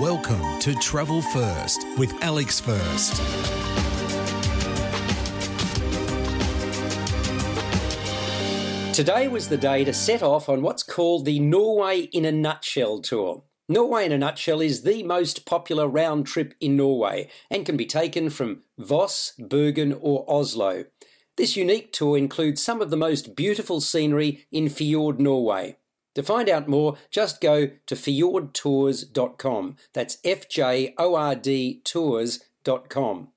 Welcome to Travel First with Alex First. Today was the day to set off on what's called the Norway in a Nutshell tour. Norway in a Nutshell is the most popular round trip in Norway and can be taken from Voss, Bergen, or Oslo. This unique tour includes some of the most beautiful scenery in Fjord, Norway. To find out more, just go to fjordtours.com. That's F J O R D tours.com.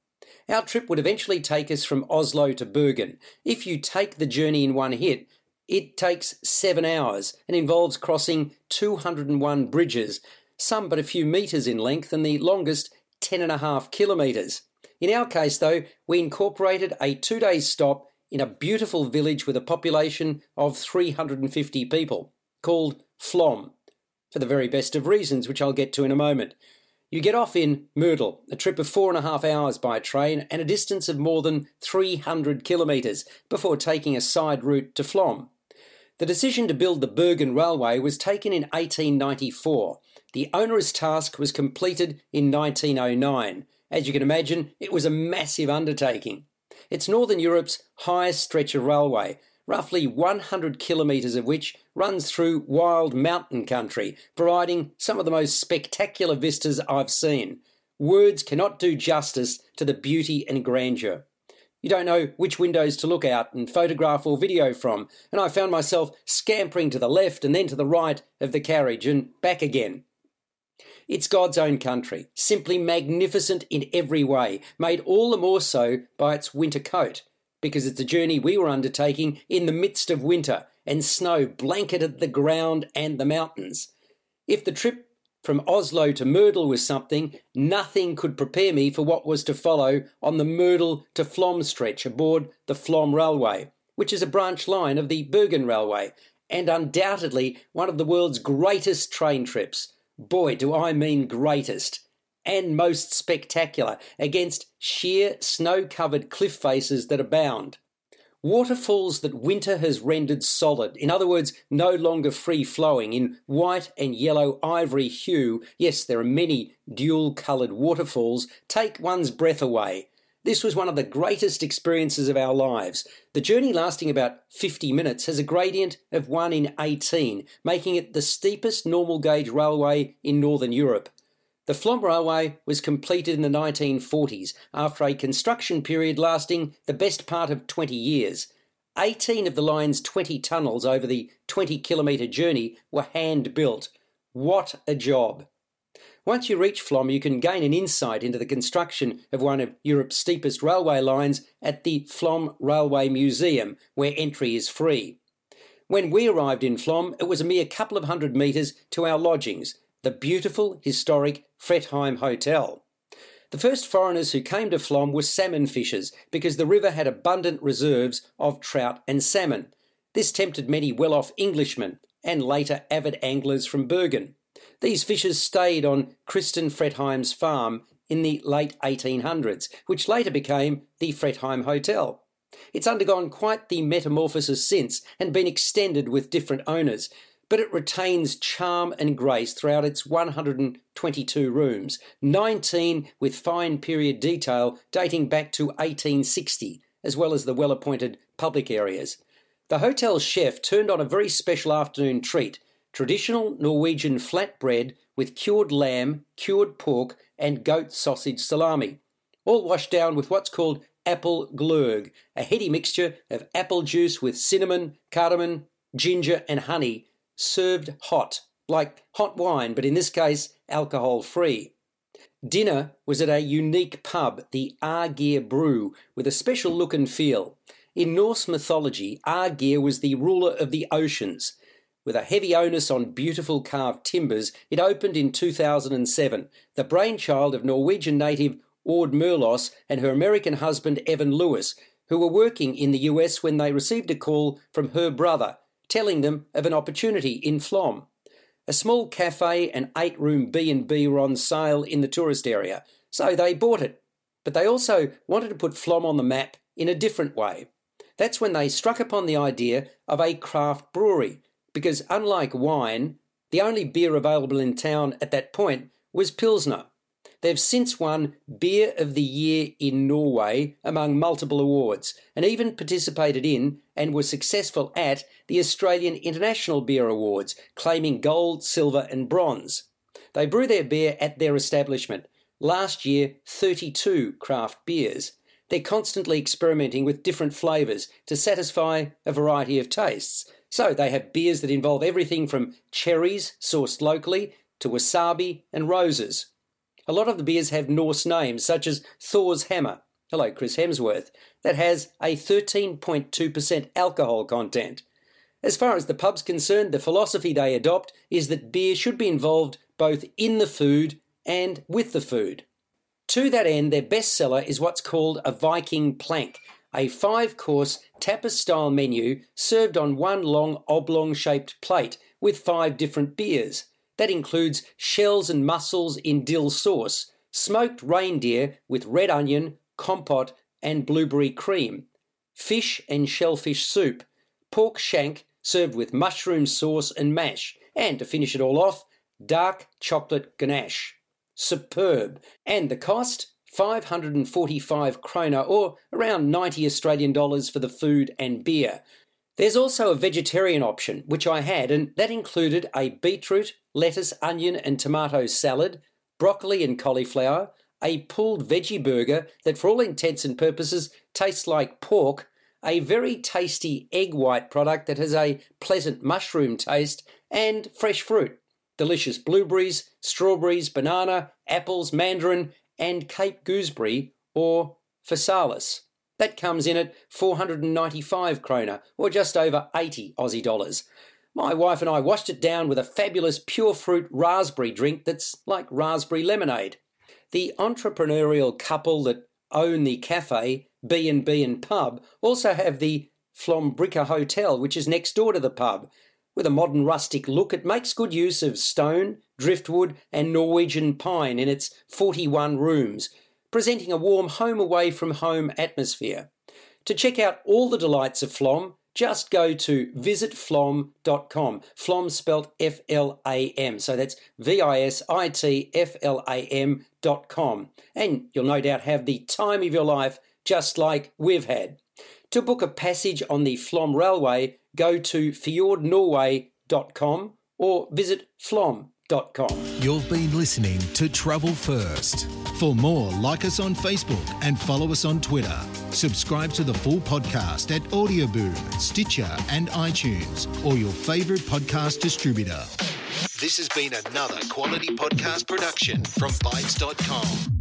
Our trip would eventually take us from Oslo to Bergen. If you take the journey in one hit, it takes seven hours and involves crossing 201 bridges, some but a few metres in length, and the longest 10.5 kilometres. In our case, though, we incorporated a two day stop in a beautiful village with a population of 350 people called Flåm, for the very best of reasons, which I'll get to in a moment. You get off in Myrdal, a trip of four and a half hours by train and a distance of more than 300 kilometres before taking a side route to Flåm. The decision to build the Bergen Railway was taken in 1894. The onerous task was completed in 1909. As you can imagine, it was a massive undertaking. It's Northern Europe's highest stretch of railway, roughly 100 kilometres of which runs through wild mountain country, providing some of the most spectacular vistas I've seen. Words cannot do justice to the beauty and grandeur. You don't know which windows to look out and photograph or video from, and I found myself scampering to the left and then to the right of the carriage and back again. It's God's own country, simply magnificent in every way, made all the more so by its winter coat, because it's a journey we were undertaking in the midst of winter and snow blanketed the ground and the mountains. If the trip from Oslo to Myrdal was something, nothing could prepare me for what was to follow on the Myrdal to Flåm stretch aboard the Flåm Railway, which is a branch line of the Bergen Railway, and undoubtedly one of the world's greatest train trips. Boy, do I mean greatest! And most spectacular against sheer snow covered cliff faces that abound. Waterfalls that winter has rendered solid, in other words, no longer free flowing, in white and yellow ivory hue. Yes, there are many dual coloured waterfalls, take one's breath away. This was one of the greatest experiences of our lives. The journey lasting about 50 minutes has a gradient of 1 in 18, making it the steepest normal gauge railway in Northern Europe. The Flåm Railway was completed in the 1940s after a construction period lasting the best part of 20 years. 18 of the line's 20 tunnels over the 20 kilometre journey were hand built. What a job! Once you reach Flåm, you can gain an insight into the construction of one of Europe's steepest railway lines at the Flåm Railway Museum, where entry is free. When we arrived in Flåm, it was a mere couple of hundred metres to our lodgings, the beautiful, historic Fretheim Hotel. The first foreigners who came to Flåm were salmon fishers because the river had abundant reserves of trout and salmon. This tempted many well off Englishmen and later avid anglers from Bergen. These fishers stayed on Kristen Fretheim's farm in the late 1800s, which later became the Fretheim Hotel. It's undergone quite the metamorphosis since and been extended with different owners, but it retains charm and grace throughout its 122 rooms, 19 with fine period detail dating back to 1860, as well as the well appointed public areas. The hotel chef turned on a very special afternoon treat traditional Norwegian flatbread with cured lamb, cured pork, and goat sausage salami, all washed down with what's called apple glurg, a heady mixture of apple juice with cinnamon, cardamom, ginger, and honey served hot, like hot wine, but in this case, alcohol free. Dinner was at a unique pub, the Aegir Brew, with a special look and feel. In Norse mythology, Aegir was the ruler of the oceans. With a heavy onus on beautiful carved timbers, it opened in 2007, the brainchild of Norwegian native Aud Melås and her American husband Evan Lewis, who were working in the US when they received a call from her brother, telling them of an opportunity in Flåm. A small cafe and eight-room B&B were on sale in the tourist area, so they bought it. But they also wanted to put Flåm on the map in a different way. That's when they struck upon the idea of a craft brewery, because unlike wine, the only beer available in town at that point was Pilsner. They've since won Beer of the Year in Norway among multiple awards, and even participated in and were successful at the Australian International Beer Awards, claiming gold, silver, and bronze. They brew their beer at their establishment. Last year, 32 craft beers. They're constantly experimenting with different flavours to satisfy a variety of tastes. So they have beers that involve everything from cherries sourced locally to wasabi and roses. A lot of the beers have Norse names, such as Thor's Hammer. Hello, Chris Hemsworth. That has a 13.2% alcohol content. As far as the pub's concerned, the philosophy they adopt is that beer should be involved both in the food and with the food. To that end, their bestseller is what's called a Viking plank, a five course tapas style menu served on one long oblong shaped plate with five different beers. That includes shells and mussels in dill sauce, smoked reindeer with red onion, compote, and blueberry cream, fish and shellfish soup, pork shank served with mushroom sauce and mash, and to finish it all off, dark chocolate ganache. Superb. And the cost? 545 krona, or around 90 Australian dollars for the food and beer. There's also a vegetarian option, which I had, and that included a beetroot, lettuce, onion, and tomato salad, broccoli and cauliflower, a pulled veggie burger that, for all intents and purposes, tastes like pork, a very tasty egg white product that has a pleasant mushroom taste, and fresh fruit. Delicious blueberries, strawberries, banana, apples, mandarin, and Cape gooseberry or physalis. That comes in at 495 kroner, or just over 80 Aussie dollars. My wife and I washed it down with a fabulous pure fruit raspberry drink that's like raspberry lemonade. The entrepreneurial couple that own the cafe, B&B and pub, also have the Flåmsbrygga Hotel, which is next door to the pub. With a modern rustic look, it makes good use of stone, driftwood, and Norwegian pine in its 41 rooms, presenting a warm home away from home atmosphere. To check out all the delights of Flåm, just go to visitflam.com. Flåm spelt F L A M. So that's V I S I T F L A M.com. And you'll no doubt have the time of your life just like we've had. To book a passage on the Flåm Railway, go to fjordnorway.com or visit You've been listening to Travel First. For more, like us on Facebook and follow us on Twitter. Subscribe to the full podcast at Audioboom, Stitcher, and iTunes, or your favourite podcast distributor. This has been another quality podcast production from Bytes.com.